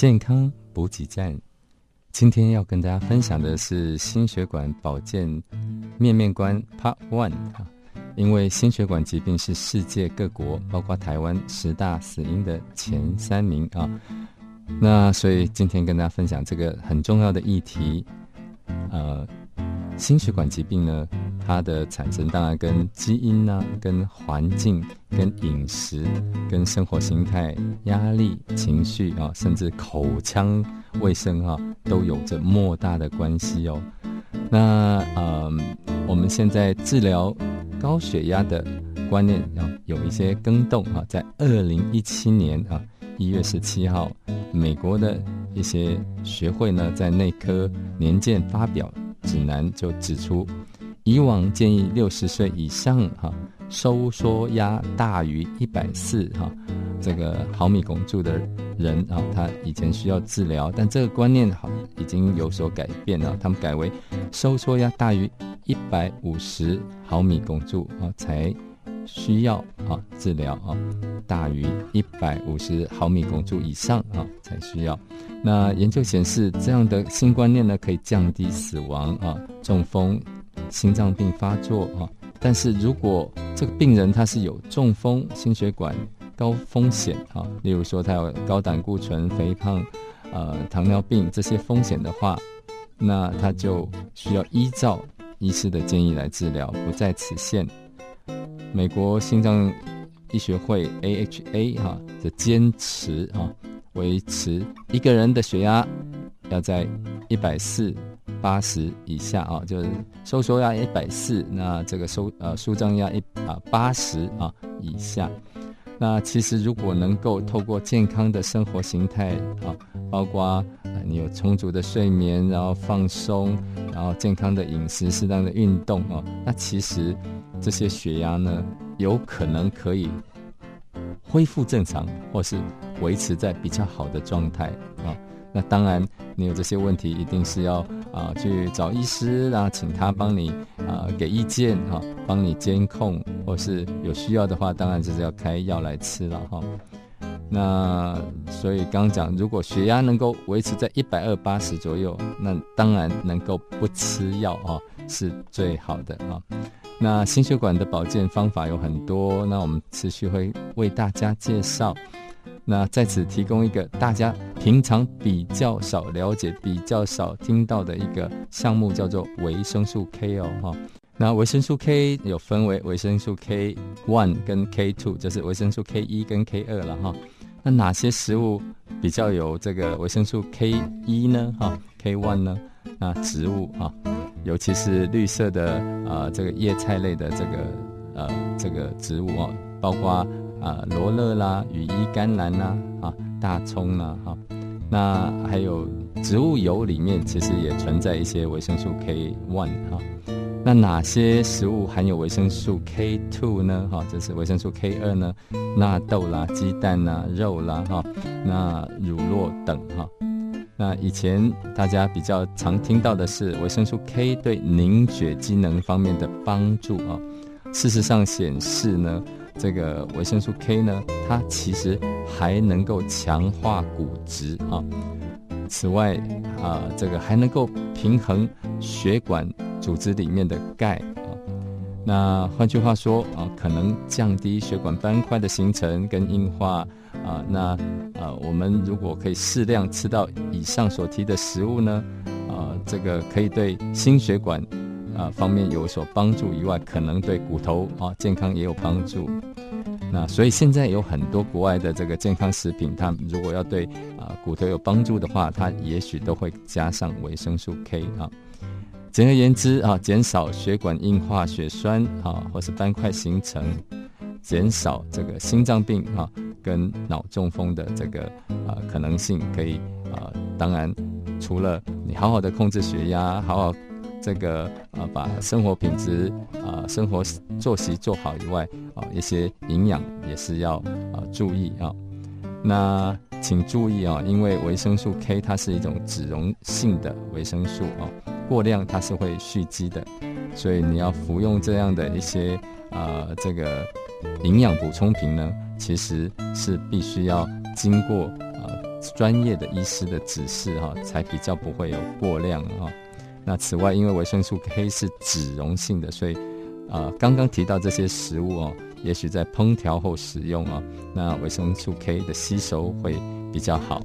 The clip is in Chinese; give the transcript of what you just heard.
健康补给站。今天要跟大家分享的是心血管保健面面观 Part One 啊，因为心血管疾病是世界各国，包括台湾十大死因的前三名啊。那所以今天跟大家分享这个很重要的议题，呃，心血管疾病呢，它的产生当然跟基因呢、跟环境、跟饮食、跟生活形态、压力、情绪啊，甚至口腔卫生啊，都有着莫大的关系哦。那呃，我们现在治疗高血压的观念啊，有一些更动啊，在二零一七年啊。一月十七号，美国的一些学会呢，在内科年鉴发表指南就指出，以往建议六十岁以上哈收缩压大于一百四哈这个毫米汞柱的人啊，他以前需要治疗，但这个观念好已经有所改变了，他们改为收缩压大于一百五十毫米汞柱啊才。需要啊治疗啊，大于一百五十毫米汞柱以上啊才需要。那研究显示，这样的新观念呢，可以降低死亡啊、中风、心脏病发作啊。但是如果这个病人他是有中风、心血管高风险啊，例如说他有高胆固醇、肥胖、呃糖尿病这些风险的话，那他就需要依照医师的建议来治疗，不在此限。美国心脏医学会 （AHA） 哈的坚持啊，维持一个人的血压要在一百四八十以下啊，就是收缩压一百四，那这个收呃舒张压一啊八十啊以下。那其实如果能够透过健康的生活形态啊，包括你有充足的睡眠，然后放松，然后健康的饮食、适当的运动啊，那其实。这些血压呢，有可能可以恢复正常，或是维持在比较好的状态啊。那当然，你有这些问题，一定是要啊去找医师，然后请他帮你啊给意见哈，帮你监控，或是有需要的话，当然就是要开药来吃了哈。那所以刚讲，如果血压能够维持在一百二八十左右，那当然能够不吃药啊，是最好的啊。那心血管的保健方法有很多，那我们持续会为大家介绍。那在此提供一个大家平常比较少了解、比较少听到的一个项目，叫做维生素 K 哦，哈。那维生素 K 有分为维生素 K one 跟 K two，就是维生素 K 一跟 K 二了哈。那哪些食物比较有这个维生素 K 一呢？哈，K one 呢？那植物哈。尤其是绿色的啊，这个叶菜类的这个呃这个植物啊，包括啊罗勒啦、羽衣甘蓝啦、啊大葱啦哈，那还有植物油里面其实也存在一些维生素 K one 哈。那哪些食物含有维生素 K two 呢？哈，这是维生素 K 二呢？纳豆啦、鸡蛋啦、肉啦哈，那乳酪等哈。那以前大家比较常听到的是维生素 K 对凝血机能方面的帮助啊。事实上显示呢，这个维生素 K 呢，它其实还能够强化骨质啊。此外啊，这个还能够平衡血管组织里面的钙啊。那换句话说啊，可能降低血管斑块的形成跟硬化。啊，那啊，我们如果可以适量吃到以上所提的食物呢，啊，这个可以对心血管啊方面有所帮助以外，可能对骨头啊健康也有帮助。那所以现在有很多国外的这个健康食品，它如果要对啊骨头有帮助的话，它也许都会加上维生素 K 啊。简而言之啊，减少血管硬化、血栓啊，或是斑块形成。减少这个心脏病啊，跟脑中风的这个啊可能性，可以啊，当然除了你好好的控制血压，好好这个啊把生活品质啊生活作息做好以外啊，一些营养也是要啊注意啊。那请注意啊，因为维生素 K 它是一种脂溶性的维生素啊，过量它是会蓄积的，所以你要服用这样的一些啊这个。营养补充品呢，其实是必须要经过啊专业的医师的指示哈，才比较不会有过量哈。那此外，因为维生素 K 是脂溶性的，所以呃，刚刚提到这些食物哦，也许在烹调后使用哦，那维生素 K 的吸收会比较好。